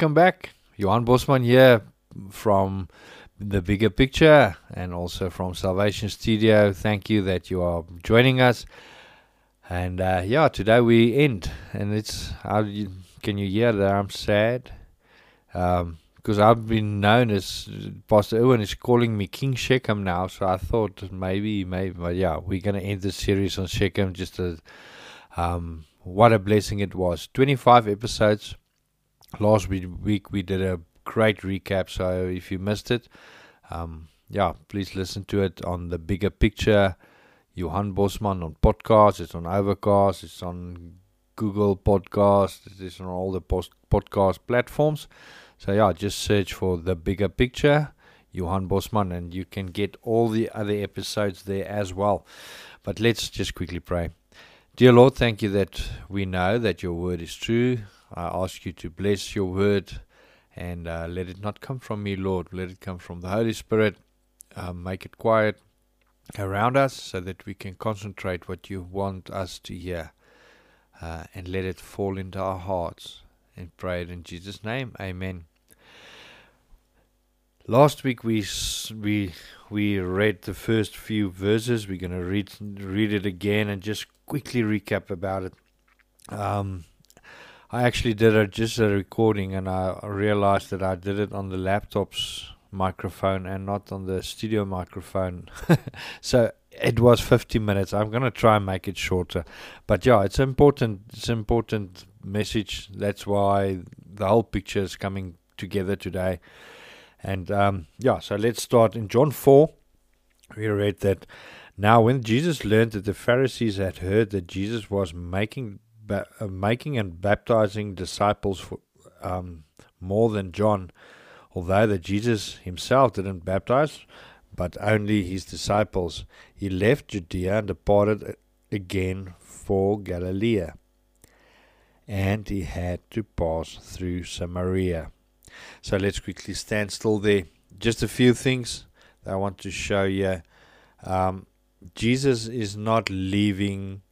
welcome back. Johan Bosman here from the bigger picture and also from Salvation Studio. Thank you that you are joining us. And uh, yeah, today we end, and it's how you, can you hear that I'm sad? Um, because I've been known as Pastor Owen is calling me King Shechem now, so I thought maybe, maybe, but yeah, we're gonna end the series on Shechem. Just a, um, what a blessing it was. Twenty-five episodes. Last week we did a great recap, so if you missed it, um, yeah, please listen to it on the bigger picture. Johan Bosman on podcast. It's on Overcast. It's on Google Podcast. It's on all the post podcast platforms. So yeah, just search for the bigger picture, Johan Bosman, and you can get all the other episodes there as well. But let's just quickly pray. Dear Lord, thank you that we know that your word is true. I ask you to bless your word and uh, let it not come from me, Lord. Let it come from the Holy Spirit. Um, make it quiet around us so that we can concentrate what you want us to hear uh, and let it fall into our hearts and pray it in Jesus' name. Amen. Last week we we we read the first few verses. We're going to read read it again and just quickly recap about it. Um, I actually did a, just a recording, and I realized that I did it on the laptop's microphone and not on the studio microphone. so it was 50 minutes. I'm going to try and make it shorter, but yeah, it's important. It's important message. That's why the whole picture is coming together today. And um, yeah, so let's start in John 4. We read that now when Jesus learned that the Pharisees had heard that Jesus was making ba- uh, making and baptizing disciples for um, more than John, although that Jesus himself didn't baptize, but only his disciples, he left Judea and departed again for Galilee. And he had to pass through Samaria. So let's quickly stand still there. Just a few things that I want to show you. Um, Jesus is not leaving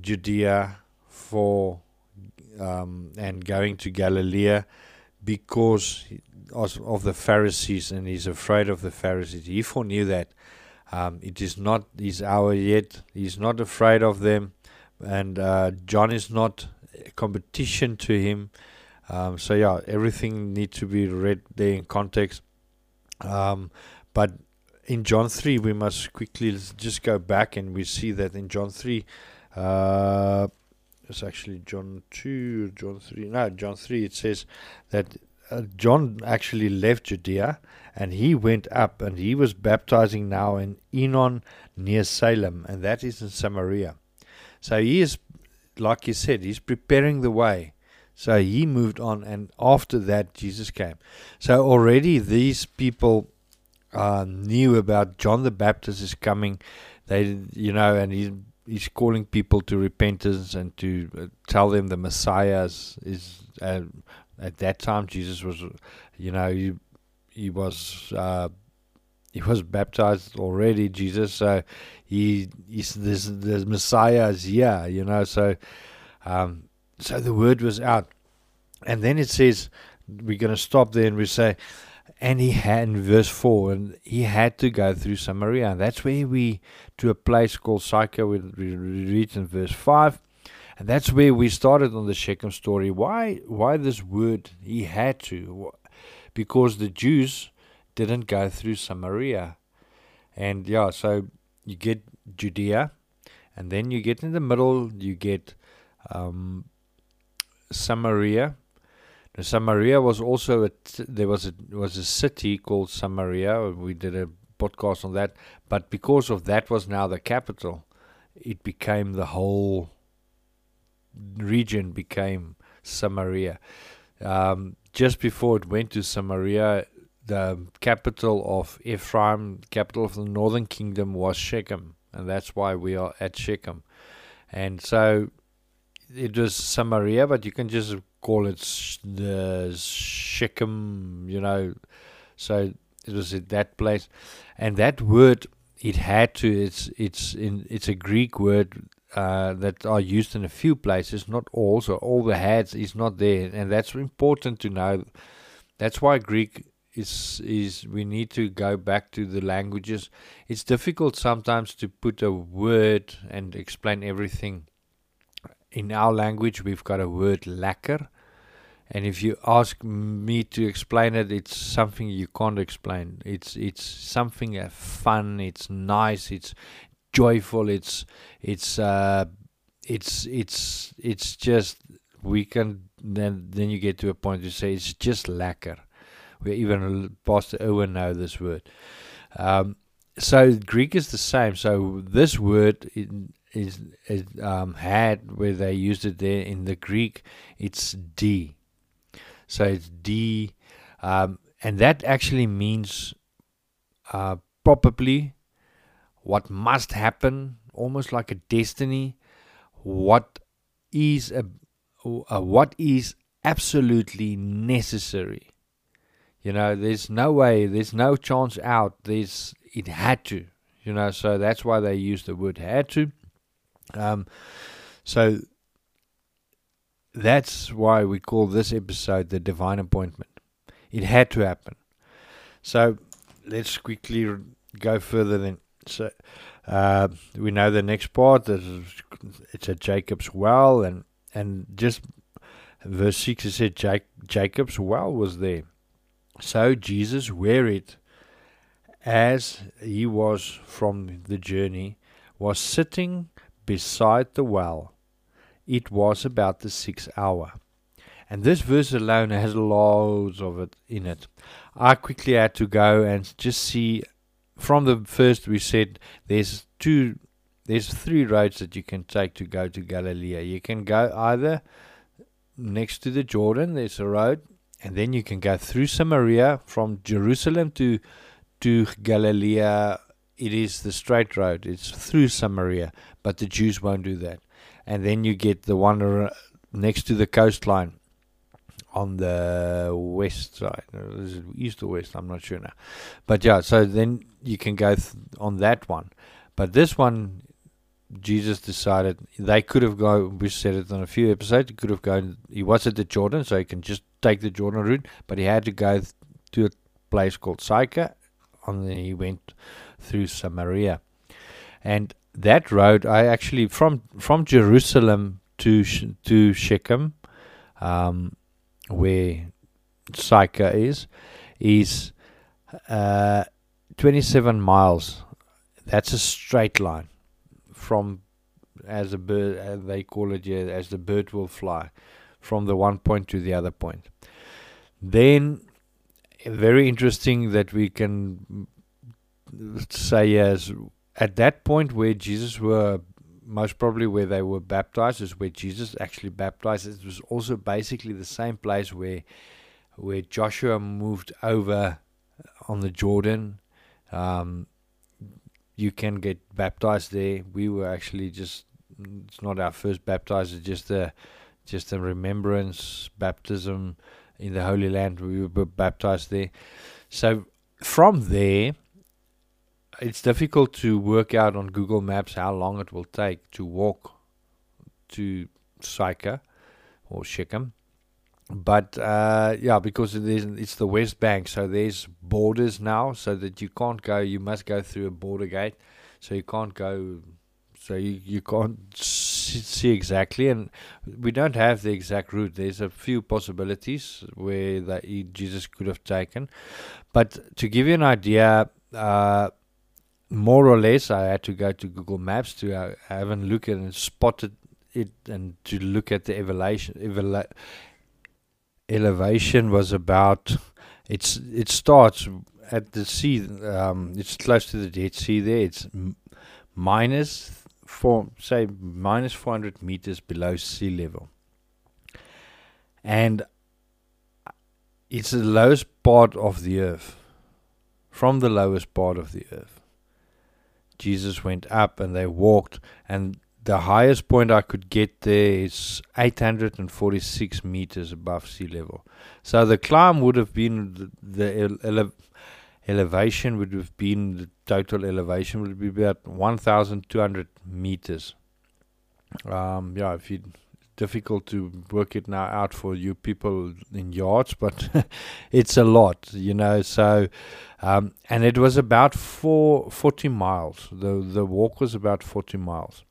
Judea for um, and going to Galilee because of the Pharisees and he's afraid of the Pharisees. He foreknew that. Um, it is not his hour yet. He's not afraid of them. And uh, John is not a competition to him. Um, so yeah, everything needs to be read there in context. Um, but in John 3, we must quickly just go back and we see that in John 3, uh, it's actually John 2, John 3, no, John 3, it says that uh, John actually left Judea and he went up and he was baptizing now in Aenon near Salem, and that is in Samaria. So he is, like you said, he's preparing the way so he moved on, and after that, Jesus came. So already these people uh, knew about John the Baptist is coming. They, you know, and he's he's calling people to repentance and to uh, tell them the Messiah is. is uh, at that time, Jesus was, you know, he he was. Uh, he was baptized already, Jesus. So he, he's this the Messiah is here, you know. So um, so the word was out. And then it says, we're going to stop there and we say, and he had in verse 4 and he had to go through samaria. And that's where we to a place called sychar we read in verse 5 and that's where we started on the shechem story. Why why this word he had to? Because the jews didn't go through samaria. And yeah so you get judea and then you get in the middle you get um, Samaria. Now, Samaria was also a t- there was a was a city called Samaria. We did a podcast on that, but because of that was now the capital, it became the whole region became Samaria. Um, just before it went to Samaria, the capital of Ephraim, capital of the northern kingdom, was Shechem, and that's why we are at Shechem. And so it was Samaria, but you can just call it the Shechem, you know. So it was at that place, and that word it had to. It's it's in it's a Greek word uh, that are used in a few places, not all. So all the heads is not there, and that's important to know. That's why Greek is is we need to go back to the languages. It's difficult sometimes to put a word and explain everything. In our language, we've got a word lekker, and if you ask me to explain it, it's something you can't explain. It's it's something uh, fun. It's nice. It's joyful. It's it's uh, it's it's it's just we can then then you get to a point to say it's just lekker we even Pastor Owen know this word. Um, so Greek is the same. So this word is, is um, had where they used it there in the Greek. It's D. So it's D, um, and that actually means uh, probably what must happen, almost like a destiny. What is a, a what is absolutely necessary you know, there's no way, there's no chance out. There's it had to. You know, so that's why they use the word had to. Um, so that's why we call this episode the divine appointment. It had to happen. So let's quickly go further then. So uh, we know the next part is it's at Jacob's well, and and just verse six it said Jac- Jacob's well was there. So Jesus wearied as he was from the journey, was sitting beside the well. It was about the sixth hour. And this verse alone has loads of it in it. I quickly had to go and just see from the first we said there's two there's three roads that you can take to go to Galilee. You can go either next to the Jordan, there's a road, and then you can go through Samaria from Jerusalem to to Galilee. It is the straight road. It's through Samaria, but the Jews won't do that. And then you get the one next to the coastline on the west side, east or west. I'm not sure now, but yeah. So then you can go th- on that one, but this one Jesus decided they could have gone. We said it on a few episodes. He could have gone. He was at the Jordan, so he can just take the Jordan route. But he had to go th- to a place called Sychar, and then he went through Samaria. And that road, I actually from from Jerusalem to to Shechem, um, where Sychar is, is uh, 27 miles. That's a straight line from as a bird, they call it here, as the bird will fly from the one point to the other point. Then, very interesting that we can say as at that point where Jesus were most probably where they were baptized is where Jesus actually baptized. It was also basically the same place where where Joshua moved over on the Jordan. Um, you can get baptized there. We were actually just it's not our first it's just a just a remembrance baptism in the Holy Land. We were baptized there. So from there it's difficult to work out on Google Maps how long it will take to walk to Sychar or Shechem but uh, yeah, because it is, it's the West Bank, so there's borders now, so that you can't go. You must go through a border gate, so you can't go. So you, you can't see exactly, and we don't have the exact route. There's a few possibilities where that Jesus could have taken, but to give you an idea, uh, more or less, I had to go to Google Maps to uh, have a look at and spotted it, and to look at the elevation. Elevation was about it's it starts at the sea um, it's close to the dead sea there it's m- minus four say minus 400 meters below sea level and it's the lowest part of the earth from the lowest part of the earth jesus went up and they walked and the highest point I could get there is 846 meters above sea level. So the climb would have been the, the ele- elevation would have been the total elevation would be about 1,200 meters. Um, yeah, if you difficult to work it now out for you people in yards, but it's a lot, you know. So, um, and it was about four, 40 miles. The the walk was about 40 miles.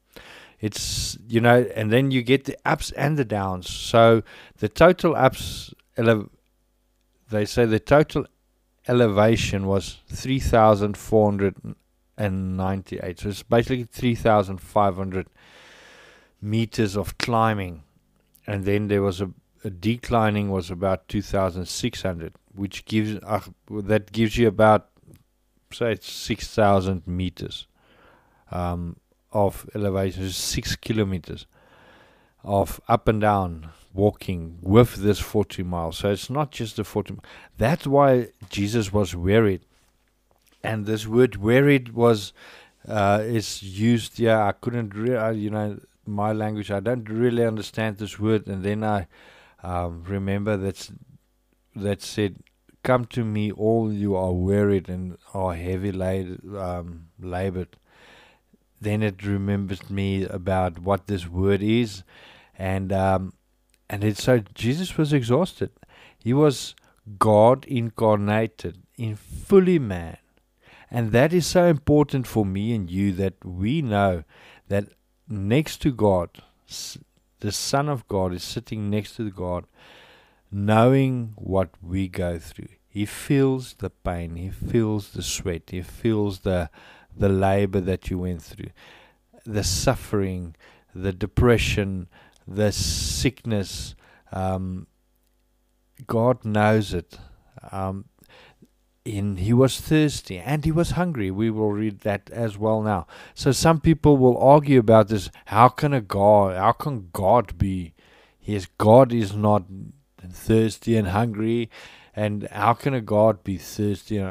It's you know, and then you get the ups and the downs. So the total ups, ele- they say the total elevation was 3,498. So it's basically 3,500 meters of climbing. And then there was a, a declining was about 2,600, which gives uh, that gives you about say it's 6,000 meters um, of elevation, six kilometers of up and down walking with this 40 miles. So it's not just the 40 miles. That's why Jesus was worried. And this word worried was uh, is used. Yeah, I couldn't, re- you know, my language. I don't really understand this word. And then I um, remember that that said, "Come to me, all you are wearied and are heavy laid, um, labored." Then it remembers me about what this word is, and um, and it's so Jesus was exhausted. He was God incarnated in fully man. And that is so important for me and you that we know that next to God, the Son of God is sitting next to God, knowing what we go through. He feels the pain, he feels the sweat, he feels the the labor that you went through, the suffering, the depression, the sickness. Um, God knows it. Um, in he was thirsty and he was hungry. We will read that as well now. So some people will argue about this. How can a God? How can God be? Yes, God is not thirsty and hungry, and how can a God be thirsty?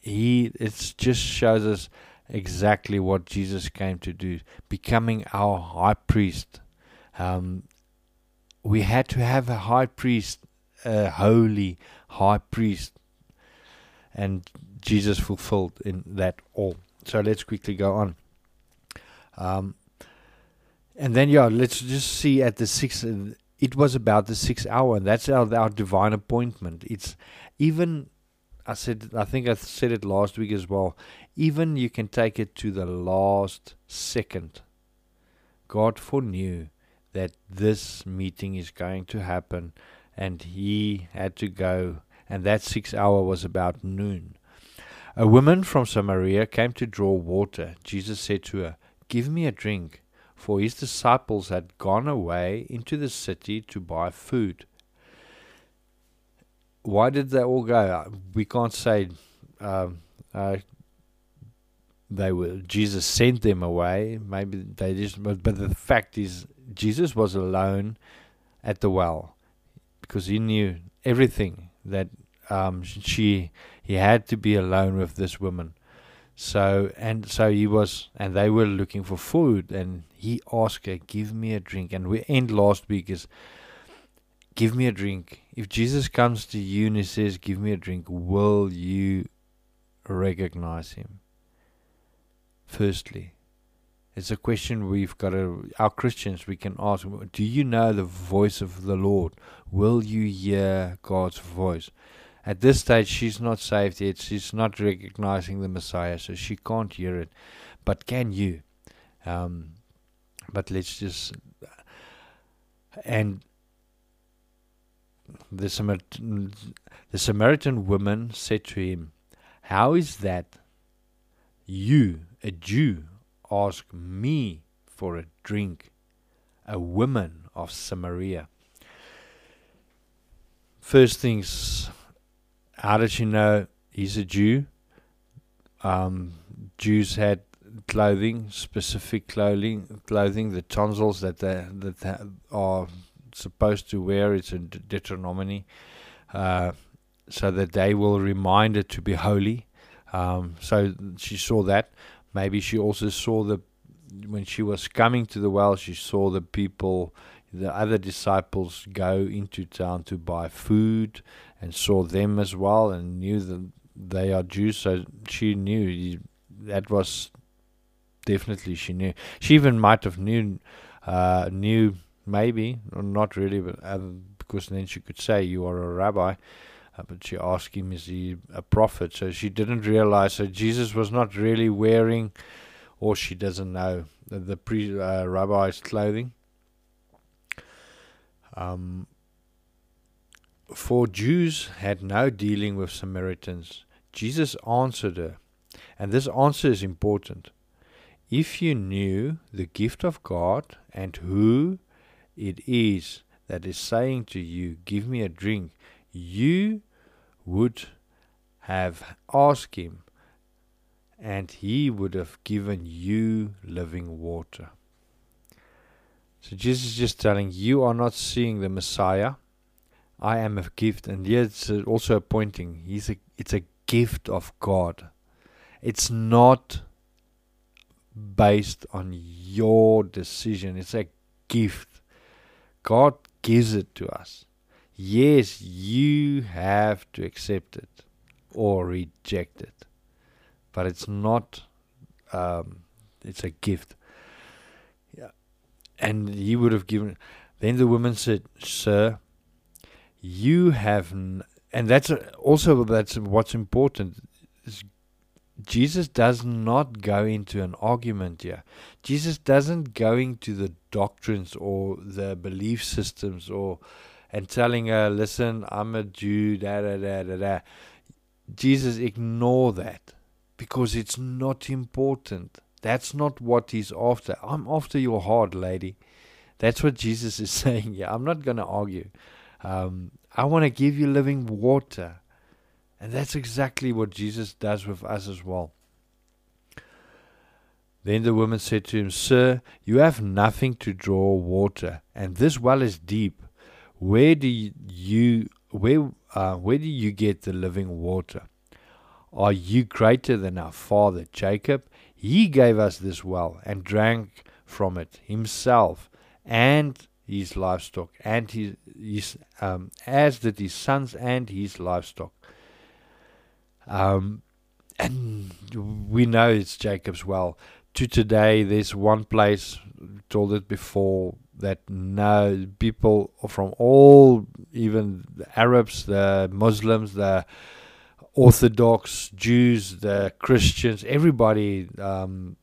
He it just shows us exactly what Jesus came to do, becoming our high priest. Um, we had to have a high priest, a holy high priest and Jesus fulfilled in that all. So let's quickly go on. Um, and then, yeah, let's just see at the sixth. It was about the sixth hour, and that's our, our divine appointment. It's even, I said, I think I said it last week as well. Even you can take it to the last second. God foreknew that this meeting is going to happen, and He had to go and that sixth hour was about noon. A woman from Samaria came to draw water. Jesus said to her, Give me a drink, for his disciples had gone away into the city to buy food. Why did they all go? We can't say um, uh, they were. Jesus sent them away. Maybe they just. But, but the fact is, Jesus was alone at the well because he knew everything that um, she he had to be alone with this woman. So and so he was, and they were looking for food, and he asked her, "Give me a drink." And we end last week is, "Give me a drink." If Jesus comes to you and he says, "Give me a drink," will you recognize him? Firstly, it's a question we've got to, our Christians, we can ask Do you know the voice of the Lord? Will you hear God's voice? At this stage, she's not saved yet. She's not recognizing the Messiah, so she can't hear it. But can you? Um, but let's just. And the Samaritan, the Samaritan woman said to him, How is that you, a Jew, ask me for a drink, a woman of Samaria. First things, how did she know he's a Jew? Um, Jews had clothing, specific clothing, clothing, the tonsils that they that are supposed to wear. It's in Deuteronomy, uh, so that they will remind it to be holy. Um, so she saw that. Maybe she also saw the when she was coming to the well, she saw the people, the other disciples, go into town to buy food, and saw them as well, and knew that they are Jews. So she knew that was definitely she knew. She even might have known uh, knew maybe, not really, but uh, because then she could say, You are a rabbi. Uh, but she asked him, Is he a prophet? So she didn't realize that Jesus was not really wearing, or she doesn't know, the, the pre, uh, rabbi's clothing. Um, for Jews had no dealing with Samaritans, Jesus answered her, and this answer is important. If you knew the gift of God and who it is that is saying to you, Give me a drink, you would have asked him, and he would have given you living water. So Jesus is just telling you are not seeing the Messiah. I am a gift, and yet it's also a pointing. He's a. It's a gift of God. It's not based on your decision. It's a gift. God gives it to us. Yes, you have to accept it or reject it, but it's not. Um, it's a gift. And he would have given. Then the woman said, "Sir, you have." N-, and that's also that's what's important. Jesus does not go into an argument here. Jesus doesn't go into the doctrines or the belief systems or and telling her, "Listen, I'm a Jew." Da da da da da. Jesus ignore that because it's not important. That's not what he's after. I'm after your heart, lady. That's what Jesus is saying. Yeah, I'm not going to argue. Um, I want to give you living water. And that's exactly what Jesus does with us as well. Then the woman said to him, Sir, you have nothing to draw water, and this well is deep. Where do you where uh, where do you get the living water? Are you greater than our father Jacob? He gave us this well and drank from it himself and his livestock, and his, his um, as did his sons and his livestock. Um, and we know it's Jacob's well. To today, there's one place, told it before, that no people from all, even the Arabs, the Muslims, the Orthodox Jews, the Christians, everybody um,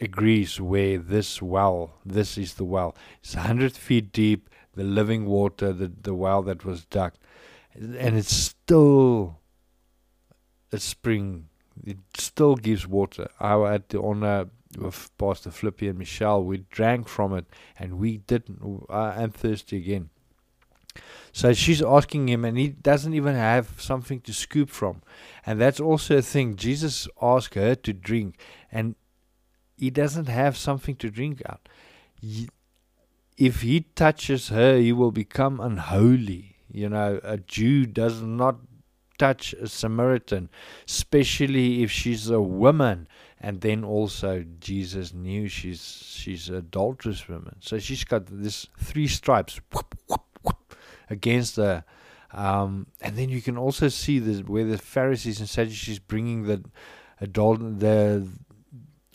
agrees where this well, this is the well. It's 100 feet deep, the living water, the, the well that was dug. And it's still a spring. It still gives water. I had the honor with Pastor Flippy and Michelle. We drank from it and we didn't. I am thirsty again. So she's asking him, and he doesn't even have something to scoop from. And that's also a thing. Jesus asked her to drink, and he doesn't have something to drink out. If he touches her, he will become unholy. You know, a Jew does not touch a Samaritan, especially if she's a woman. And then also Jesus knew she's she's adulterous woman, so she's got this three stripes whoop, whoop, against her. Um, and then you can also see this where the Pharisees and Sadducees bringing the adult the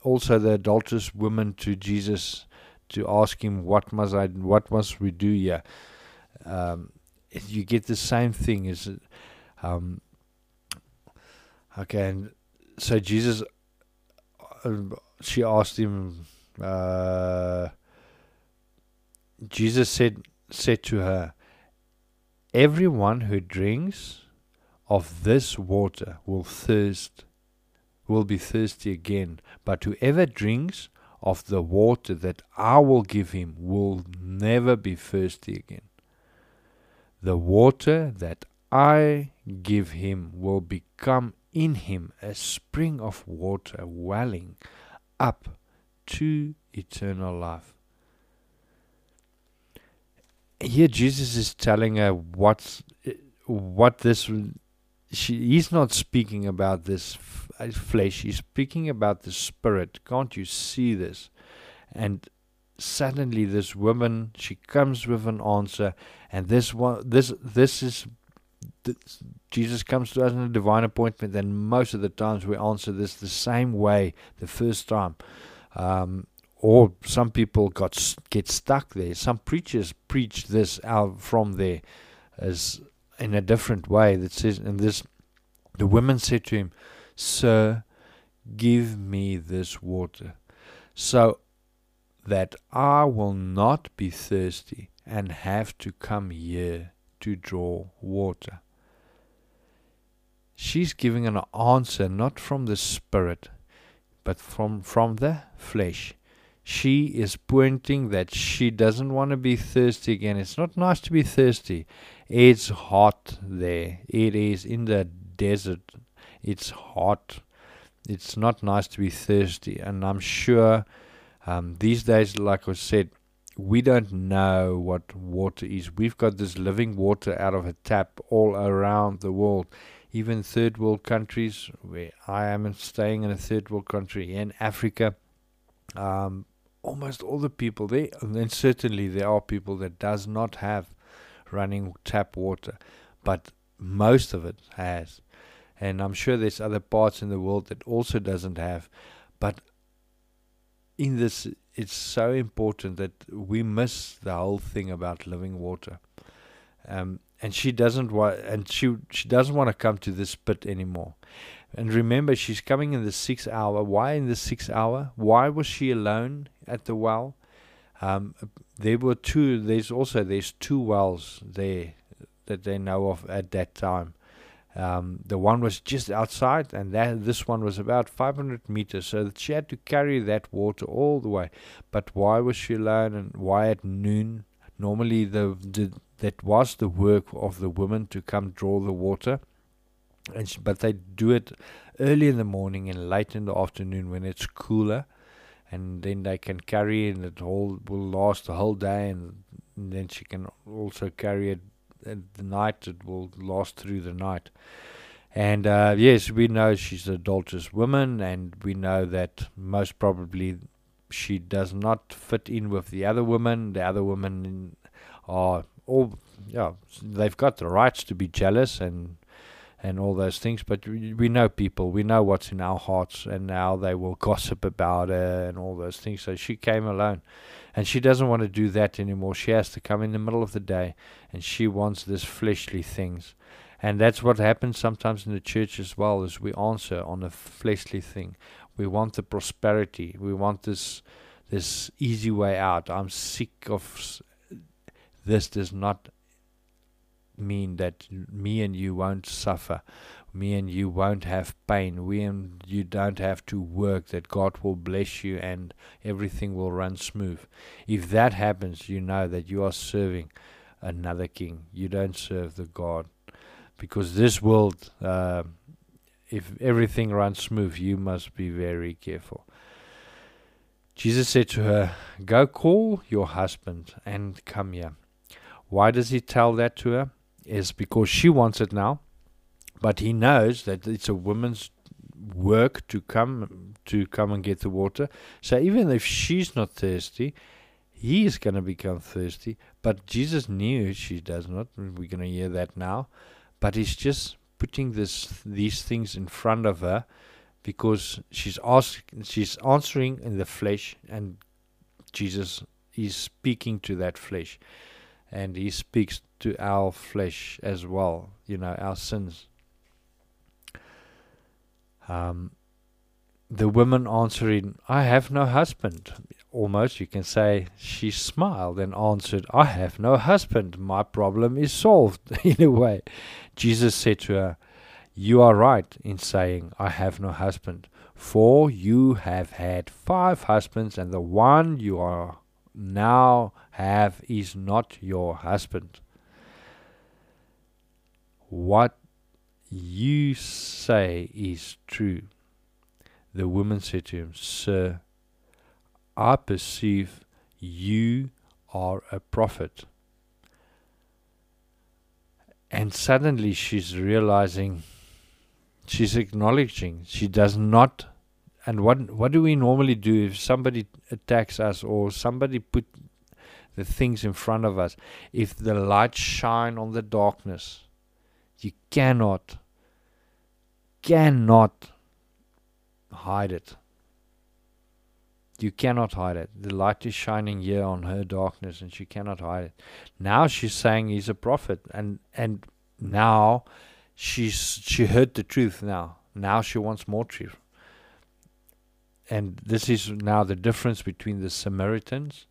also the adulterous woman to Jesus to ask him what must I what must we do here. Um, you get the same thing as um, okay, and so Jesus, uh, she asked him. Uh, Jesus said said to her, "Everyone who drinks of this water will thirst, will be thirsty again. But whoever drinks of the water that I will give him will never be thirsty again. The water that I give him will become in him a spring of water welling up to eternal life. Here, Jesus is telling her what what this. She, he's not speaking about this f- flesh. He's speaking about the spirit. Can't you see this? And suddenly, this woman she comes with an answer, and this one, this this is Jesus comes to us in a divine appointment, and most of the times we answer this the same way the first time. Um, or some people got get stuck there. Some preachers preach this out from there as in a different way. That says, and this, the women said to him, "Sir, give me this water, so that I will not be thirsty and have to come here to draw water." She's giving an answer not from the spirit, but from from the flesh she is pointing that she doesn't want to be thirsty again. It's not nice to be thirsty. It's hot there. It is in the desert. It's hot. It's not nice to be thirsty. And I'm sure um, these days, like I said, we don't know what water is. We've got this living water out of a tap all around the world. Even third world countries, where I am staying in a third world country in Africa, um, almost all the people there, and certainly there are people that does not have running tap water, but most of it has. And I'm sure there's other parts in the world that also doesn't have. But in this, it's so important that we miss the whole thing about living water. Um, and she doesn't want, and she she doesn't want to come to this pit anymore. And remember, she's coming in the sixth hour. Why in the sixth hour? Why was she alone at the well? Um, there were two. There's also there's two wells there that they know of at that time. Um, the one was just outside, and that this one was about 500 meters. So that she had to carry that water all the way. But why was she alone, and why at noon? Normally, the, the that was the work of the women to come draw the water and sh- but they do it early in the morning and late in the afternoon when it's cooler, and then they can carry it and it whole will last the whole day, and, and then she can also carry it at the night. It will last through the night. And uh, yes, we know she's an adulterous woman, and we know that most probably she does not fit in with the other women. The other women are all, yeah, they've got the rights to be jealous and and all those things. But we, know people, we know what's in our hearts, and now they will gossip about her and all those things. So she came alone, and she doesn't want to do that anymore. She has to come in the middle of the day, and she wants this fleshly things. And that's what happens sometimes in the church as well, is we answer on a fleshly thing. We want the prosperity. We want this this easy way out. I'm sick of this does not mean that me and you won't suffer. Me and you won't have pain. We and you don't have to work, that God will bless you and everything will run smooth. If that happens, you know that you are serving another king. You don't serve the God. Because this world, uh, if everything runs smooth, you must be very careful. Jesus said to her, Go call your husband and come here. Why does he tell that to her? Is because she wants it now, but he knows that it's a woman's work to come to come and get the water. So even if she's not thirsty, he is going to become thirsty. But Jesus knew she does not. We're going to hear that now. But he's just putting this these things in front of her because she's ask, she's answering in the flesh and Jesus is speaking to that flesh and he speaks to our flesh as well, you know, our sins. Um, the woman answering, I have no husband. Almost you can say she smiled and answered, I have no husband. My problem is solved in a way. Jesus said to her, You are right in saying, I have no husband, for you have had five husbands, and the one you are now have is not your husband. What you say is true. The woman said to him, Sir, I perceive you are a prophet. And suddenly she's realizing, she's acknowledging she does not. And what what do we normally do if somebody attacks us or somebody put the things in front of us. If the light shine on the darkness, you cannot, cannot hide it. You cannot hide it. The light is shining here on her darkness, and she cannot hide it. Now she's saying he's a prophet, and and now she's she heard the truth. Now, now she wants more truth. And this is now the difference between the Samaritans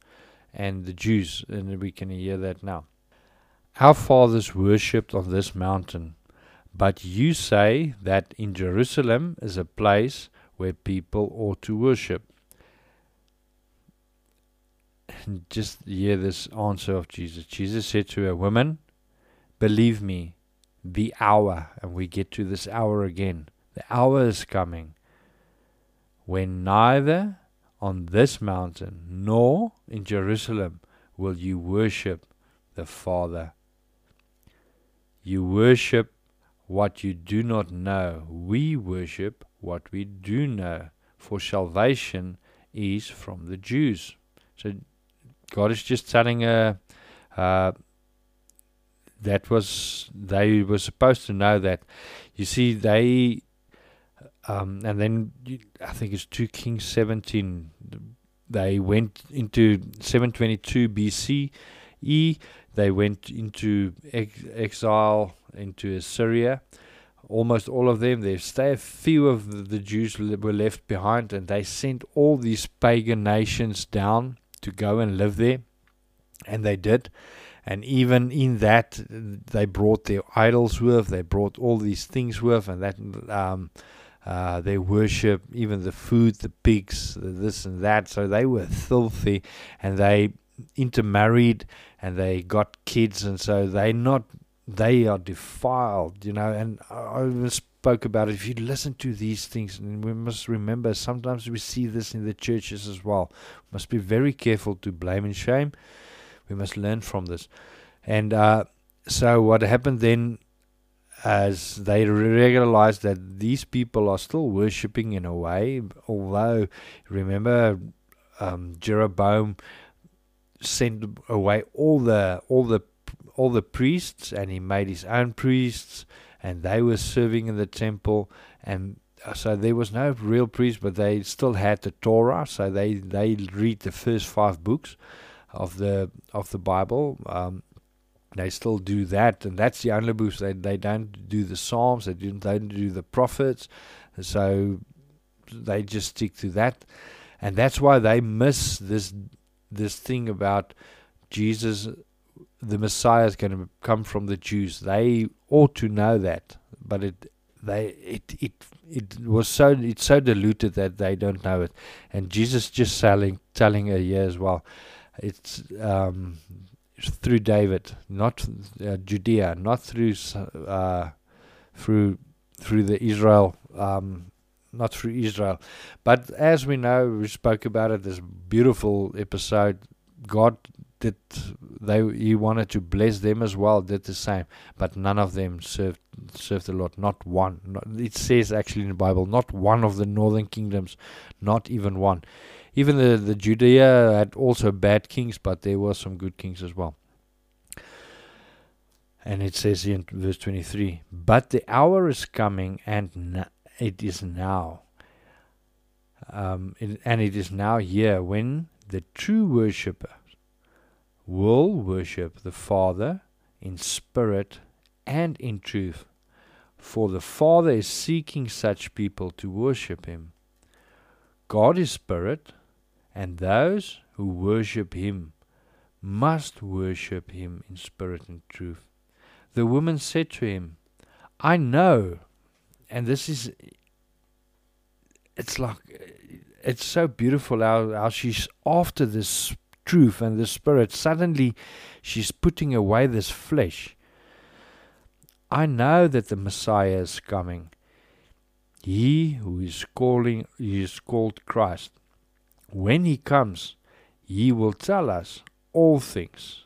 and the Jews, and we can hear that now. Our fathers worshipped on this mountain, but you say that in Jerusalem is a place where people ought to worship. And just hear this answer of Jesus. Jesus said to a woman, Believe me, the hour, and we get to this hour again. The hour is coming when neither on this mountain nor in Jerusalem will you worship the Father. You worship what you do not know. We worship what we do know, for salvation is from the Jews. So God is just telling a. Uh, that was they were supposed to know that. You see, they um, and then I think it's 2 Kings 17. They went into 722 BCE. They went into ex- exile into Assyria. Almost all of them. There's a few of the Jews were left behind, and they sent all these pagan nations down to go and live there, and they did. And even in that, they brought their idols with. They brought all these things with, and that. Um, uh, they worship even the food, the pigs, this and that. So they were filthy, and they intermarried, and they got kids, and so they not they are defiled, you know. And I even spoke about it. If you listen to these things, and we must remember, sometimes we see this in the churches as well. We must be very careful to blame and shame. We must learn from this. And uh, so what happened then as they realize that these people are still worshipping in a way, although remember um, Jeroboam sent away all the all the all the priests and he made his own priests and they were serving in the temple. And so there was no real priest but they still had the Torah. So they they read the first five books of the of the Bible. Um, they still do that, and that's the only books. They they don't do the Psalms. They don't, they don't do the prophets. So they just stick to that, and that's why they miss this this thing about Jesus, the Messiah is going to come from the Jews. They ought to know that, but it they it it it was so it's so diluted that they don't know it, and Jesus just telling telling her here as well. It's um, through David, not uh, Judea, not through uh, through through the Israel, um, not through Israel. But as we know, we spoke about it. This beautiful episode. God did they He wanted to bless them as well. Did the same, but none of them served served the Lord. Not one. Not, it says actually in the Bible, not one of the northern kingdoms, not even one. Even the, the Judea had also bad kings, but there were some good kings as well. And it says in verse 23 But the hour is coming, and it is now. Um, it, and it is now here when the true worshipper will worship the Father in spirit and in truth. For the Father is seeking such people to worship Him. God is spirit, and those who worship him must worship him in spirit and truth. The woman said to him, I know, and this is, it's like, it's so beautiful how, how she's after this truth and the spirit. Suddenly, she's putting away this flesh. I know that the Messiah is coming. He who is calling, he is called Christ. When he comes, he will tell us all things.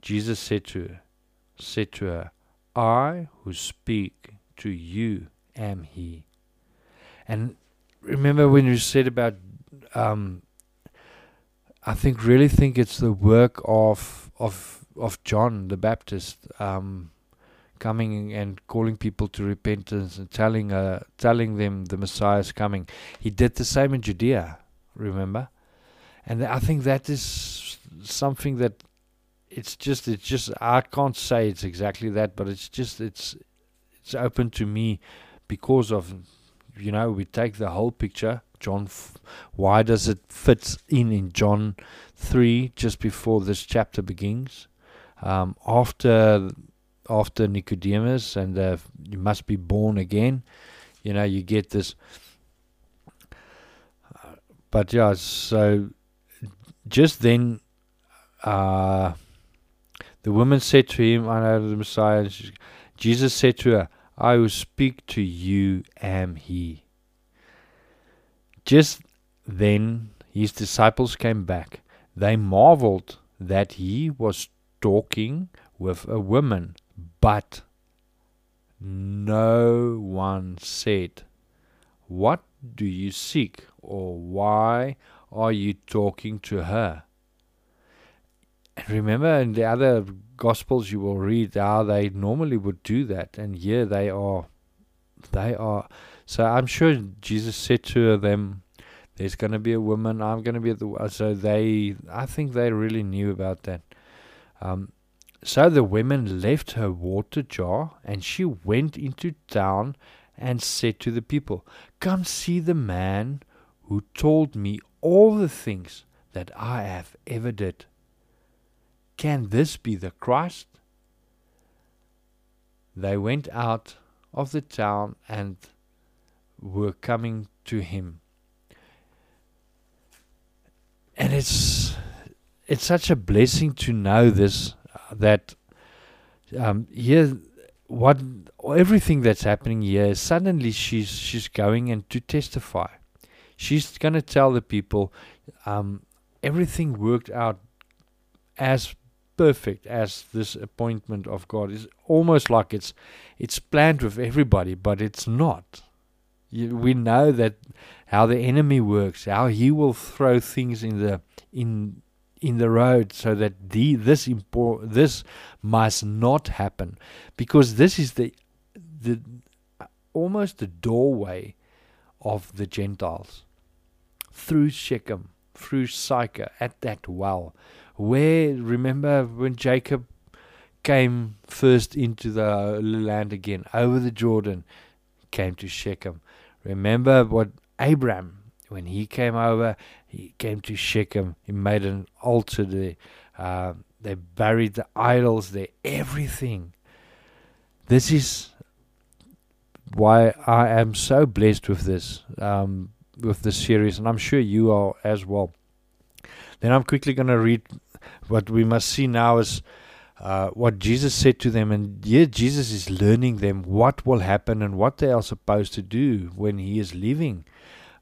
Jesus said to her, said to her, I who speak to you am he. And remember when you said about um, I think really think it's the work of of of John the Baptist um, coming and calling people to repentance and telling uh, telling them the Messiah is coming. He did the same in Judea Remember, and I think that is something that it's just it's just I can't say it's exactly that, but it's just it's it's open to me because of you know we take the whole picture. John, f- why does it fit in in John three just before this chapter begins? Um, after after Nicodemus and uh, you must be born again, you know you get this. But yeah, so just then. Uh, the woman said to him, I know the Messiah. Jesus said to her, I will speak to you am he. Just then his disciples came back. They marveled that he was talking with a woman, but no one said, What do you seek? or Why are you talking to her? And remember, in the other Gospels, you will read how they normally would do that, and here they are. They are. So I'm sure Jesus said to them, "There's going to be a woman. I'm going to be at the." So they, I think they really knew about that. Um, so the women left her water jar, and she went into town and said to the people, "Come see the man who told me all the things that I have ever did." Can this be the Christ? They went out of the town and were coming to him. And it's it's such a blessing to know this that um, here what everything that's happening here suddenly she's she's going and to testify. She's going to tell the people um, everything worked out as perfect as this appointment of God is almost like it's it's planned with everybody, but it's not. We know that how the enemy works, how he will throw things in the in in the road so that the this impor- this must not happen. Because this is the the almost the doorway of the Gentiles. Through Shechem, through Sychar at that well. Where, remember when Jacob came first into the land again, over the Jordan, came to Shechem. Remember what Abraham, when he came over, he came to Shechem. He made an altar there. Uh, they buried the idols there, everything. This is why I am so blessed with this, um, with this series, and I'm sure you are as well. Then I'm quickly going to read what we must see now is uh, what Jesus said to them. And here Jesus is learning them what will happen and what they are supposed to do when he is leaving.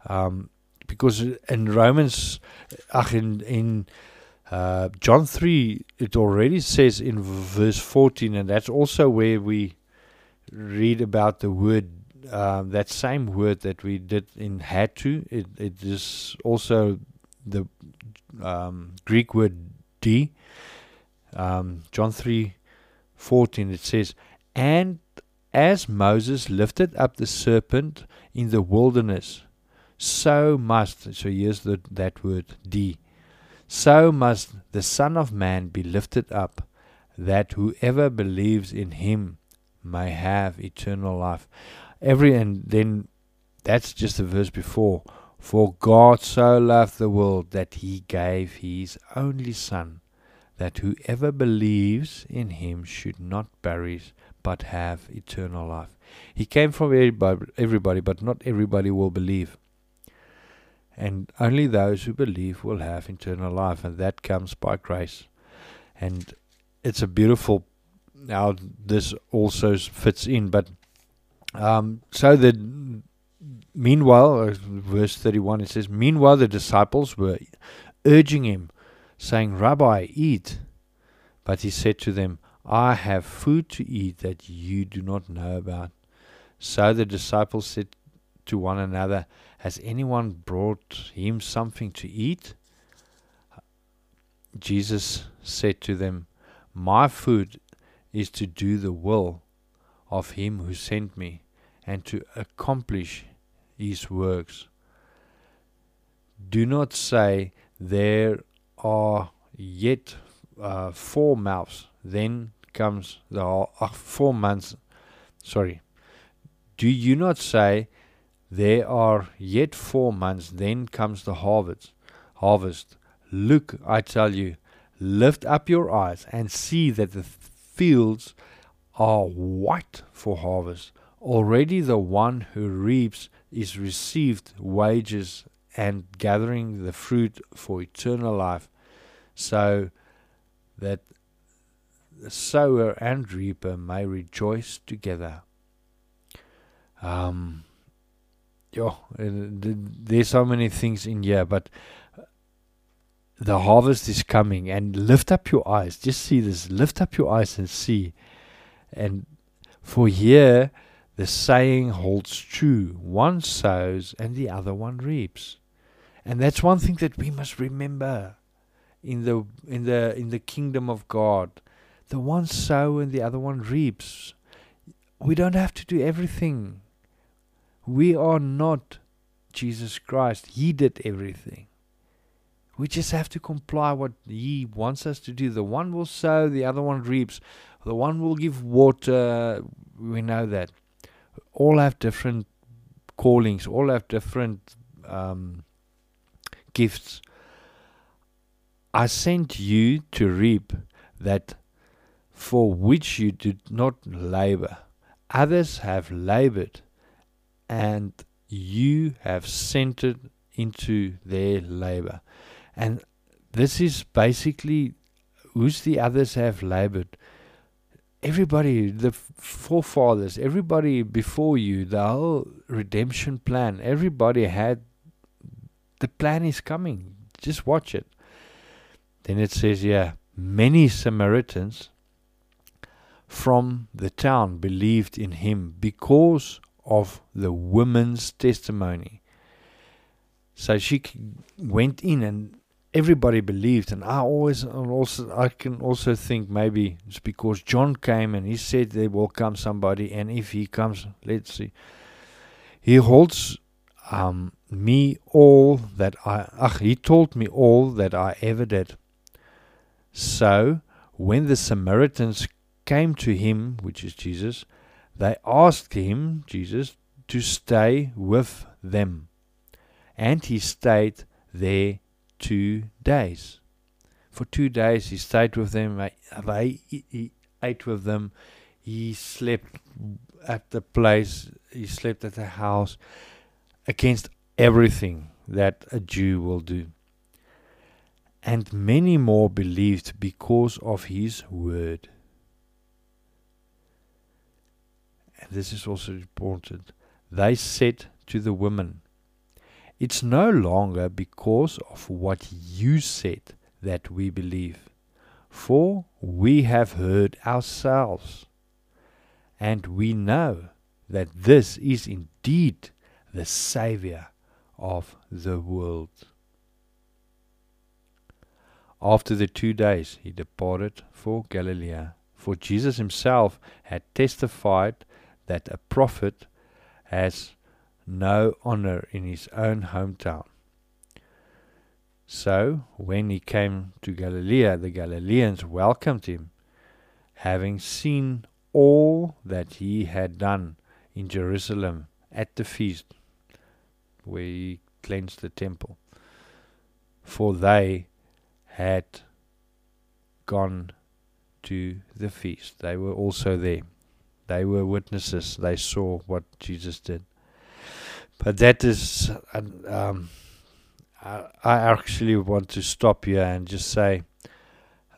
Um, because in Romans, ach, in, in uh, John 3, it already says in verse 14, and that's also where we read about the word, um, that same word that we did in had to. It, it is also the um, Greek word D. Um, John 3 14, it says, And as Moses lifted up the serpent in the wilderness, so must, so here's the, that word, D, so must the Son of Man be lifted up, that whoever believes in him may have eternal life. Every, and then that's just the verse before. For God so loved the world that he gave his only Son, that whoever believes in him should not perish but have eternal life. He came from everybody, but not everybody will believe. And only those who believe will have eternal life, and that comes by grace. And it's a beautiful how this also fits in. But um, so the Meanwhile, uh, verse 31, it says, Meanwhile, the disciples were urging him, saying, Rabbi, eat. But he said to them, I have food to eat that you do not know about. So the disciples said to one another, Has anyone brought him something to eat? Jesus said to them, My food is to do the will of him who sent me and to accomplish his works. do not say, There are yet uh, four mouths, then comes the uh, four months. Sorry. Do you not say, There are yet four months, then comes the harvest? Harvest. Look, I tell you, lift up your eyes and see that the fields are white for harvest. Already the one who reaps is received wages and gathering the fruit for eternal life, so that the sower and reaper may rejoice together. Um, yeah, there's so many things in here, but the harvest is coming, and lift up your eyes. Just see this. Lift up your eyes and see. And for here, the saying holds true one sows and the other one reaps. And that's one thing that we must remember in the in the in the kingdom of God. The one sow and the other one reaps. We don't have to do everything. We are not Jesus Christ. He did everything. We just have to comply what he wants us to do. The one will sow, the other one reaps. The one will give water. We know that all have different callings, all have different um, gifts. I sent you to reap that for which you did not labor. Others have labored, and you have it into their labor. And this is basically who's the others have labored everybody, the forefathers, everybody before you, the whole redemption plan, everybody had the plan is coming. Just watch it. Then it says, yeah, many Samaritans from the town believed in him because of the woman's testimony. So she went in and everybody believed, and I always also I can also think maybe it's because John came and he said there will come somebody, and if he comes, let's see, he holds um, me all that I. Ach, he told me all that I ever did. So when the Samaritans came to him, which is Jesus, they asked him, Jesus, to stay with them, and he stayed there two days. For two days he stayed with them, he ate with them, he slept at the place, he slept at the house, against everything that a Jew will do. And many more believed because of his word. This is also important. They said to the women, it's no longer because of what you said that we believe, for we have heard ourselves, and we know that this is indeed the Saviour of the world. After the two days, he departed for Galilee, for Jesus himself had testified that a prophet has no honor in his own hometown. So, when he came to Galilee, the Galileans welcomed him, having seen all that he had done in Jerusalem at the feast, where he cleansed the temple. For they had gone to the feast. They were also there. They were witnesses. They saw what Jesus did. But that is, um, I, I actually want to stop here and just say,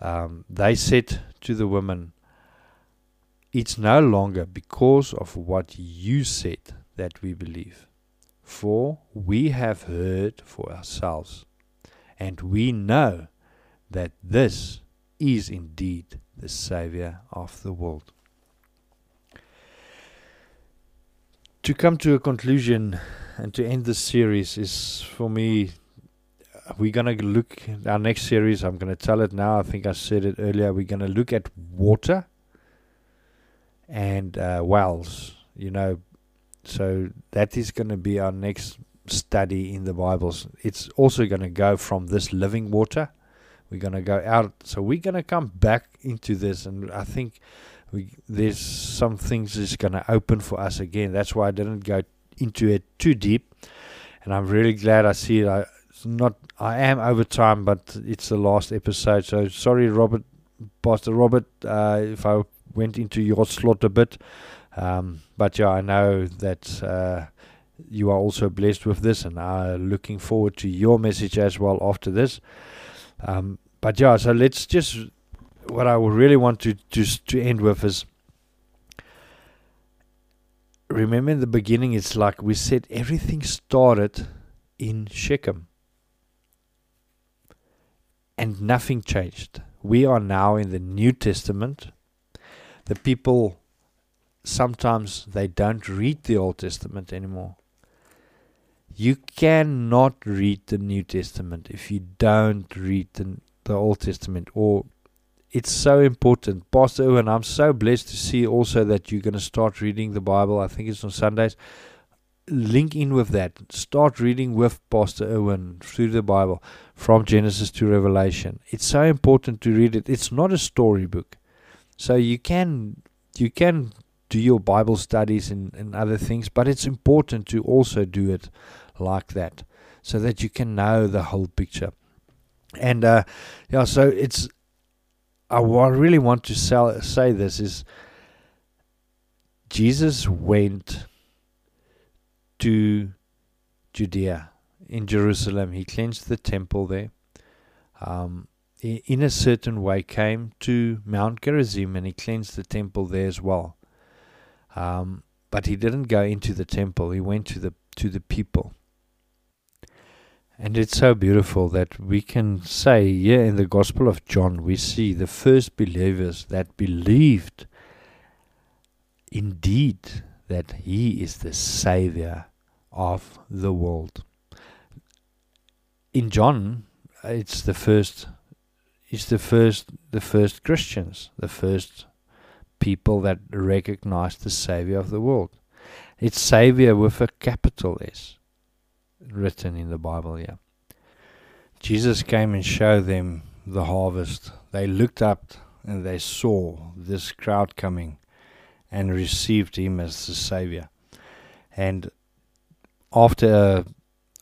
um, they said to the woman, It's no longer because of what you said that we believe, for we have heard for ourselves, and we know that this is indeed the Savior of the world. To come to a conclusion and to end this series is for me we're going to look our next series i'm going to tell it now i think i said it earlier we're going to look at water and uh, wells you know so that is going to be our next study in the Bibles. It's also going to go from this living water. We're going to go out. So we're going to come back into this, and I think we, there's some things that's going to open for us again. That's why I didn't go into it too deep, and I'm really glad I see it. I, not. I am over time, but it's the last episode. So sorry, Robert, Pastor Robert, uh, if I went into your slot a bit. Um, but yeah, I know that uh, you are also blessed with this, and I'm looking forward to your message as well after this. Um, but yeah, so let's just what I really want to just to end with is remember in the beginning it's like we said everything started in Shechem and nothing changed. We are now in the New Testament. The people sometimes they don't read the Old Testament anymore. You cannot read the New Testament if you don't read the, the Old Testament or it's so important. Pastor Owen, I'm so blessed to see also that you're going to start reading the Bible. I think it's on Sundays. Link in with that. Start reading with Pastor Owen through the Bible from Genesis to Revelation. It's so important to read it. It's not a storybook. So you can you can do your Bible studies and, and other things, but it's important to also do it like that so that you can know the whole picture. And uh, yeah, so it's I really want to sell, say this is Jesus went to Judea in Jerusalem. He cleansed the temple there. Um, in a certain way, came to Mount Gerizim and he cleansed the temple there as well. Um, but he didn't go into the temple. He went to the to the people. And it's so beautiful that we can say here in the Gospel of John, we see the first believers that believed indeed that He is the Savior of the world. In John, it's the first, it's the first, the first Christians, the first people that recognize the Savior of the world. It's Savior with a capital S written in the Bible, yeah. Jesus came and showed them the harvest. They looked up and they saw this crowd coming and received him as the Savior. And after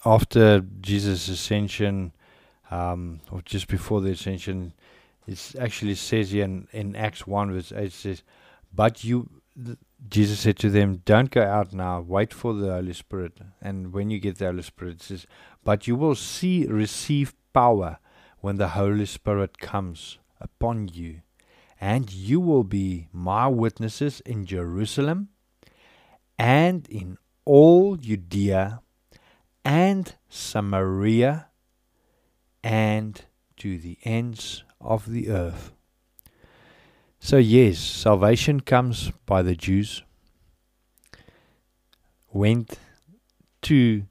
after Jesus' ascension, um, or just before the ascension, it actually says here in, in Acts 1 verse 8 says, But you Jesus said to them, Don't go out now, wait for the Holy Spirit. And when you get the Holy Spirit, it says, But you will see, receive power when the Holy Spirit comes upon you. And you will be my witnesses in Jerusalem and in all Judea and Samaria and to the ends of the earth. So, yes, salvation comes by the Jews, went to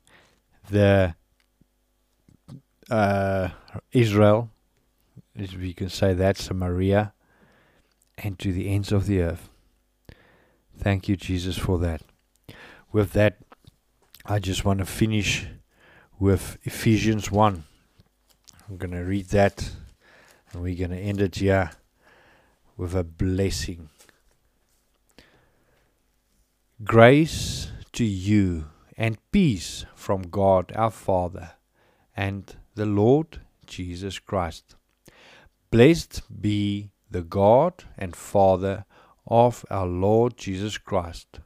the uh, Israel, if we can say that, Samaria, and to the ends of the earth. Thank you, Jesus, for that. With that, I just want to finish with Ephesians 1. I'm going to read that, and we're going to end it here with a blessing. Grace to you and peace from God our Father and the Lord Jesus Christ. Blessed be the God and Father of our Lord Jesus Christ,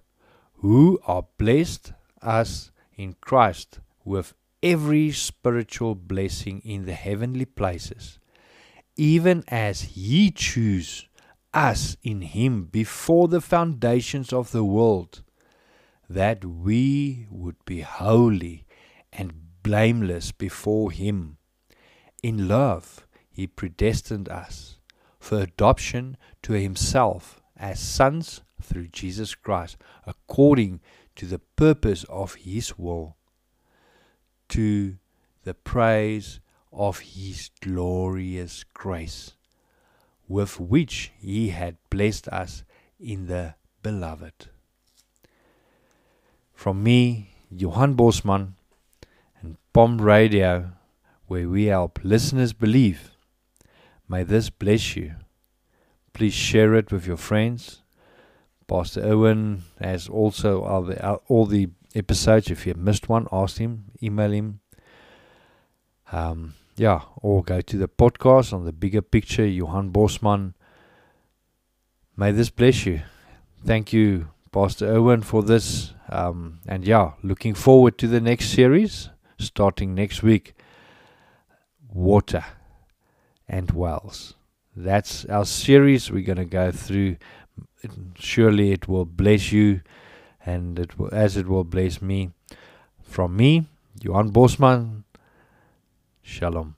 who are blessed us in Christ with every spiritual blessing in the heavenly places, even as He chose us in Him before the foundations of the world, that we would be holy and blameless before Him. In love, He predestined us for adoption to Himself as sons through Jesus Christ, according to the purpose of His will, to the praise of His glorious grace with which he had blessed us in the beloved. From me, Johan Bosman, and Bomb Radio, where we help listeners believe. May this bless you. Please share it with your friends. Pastor Owen has also all the, all the episodes. If you missed one, ask him, email him. Um, yeah, or go to the podcast on the bigger picture, Johan Bosman. May this bless you. Thank you, Pastor Owen, for this. Um, and yeah, looking forward to the next series starting next week. Water and wells. That's our series we're going to go through. Surely it will bless you, and it will, as it will bless me. From me, Johan Bosman. Shalom.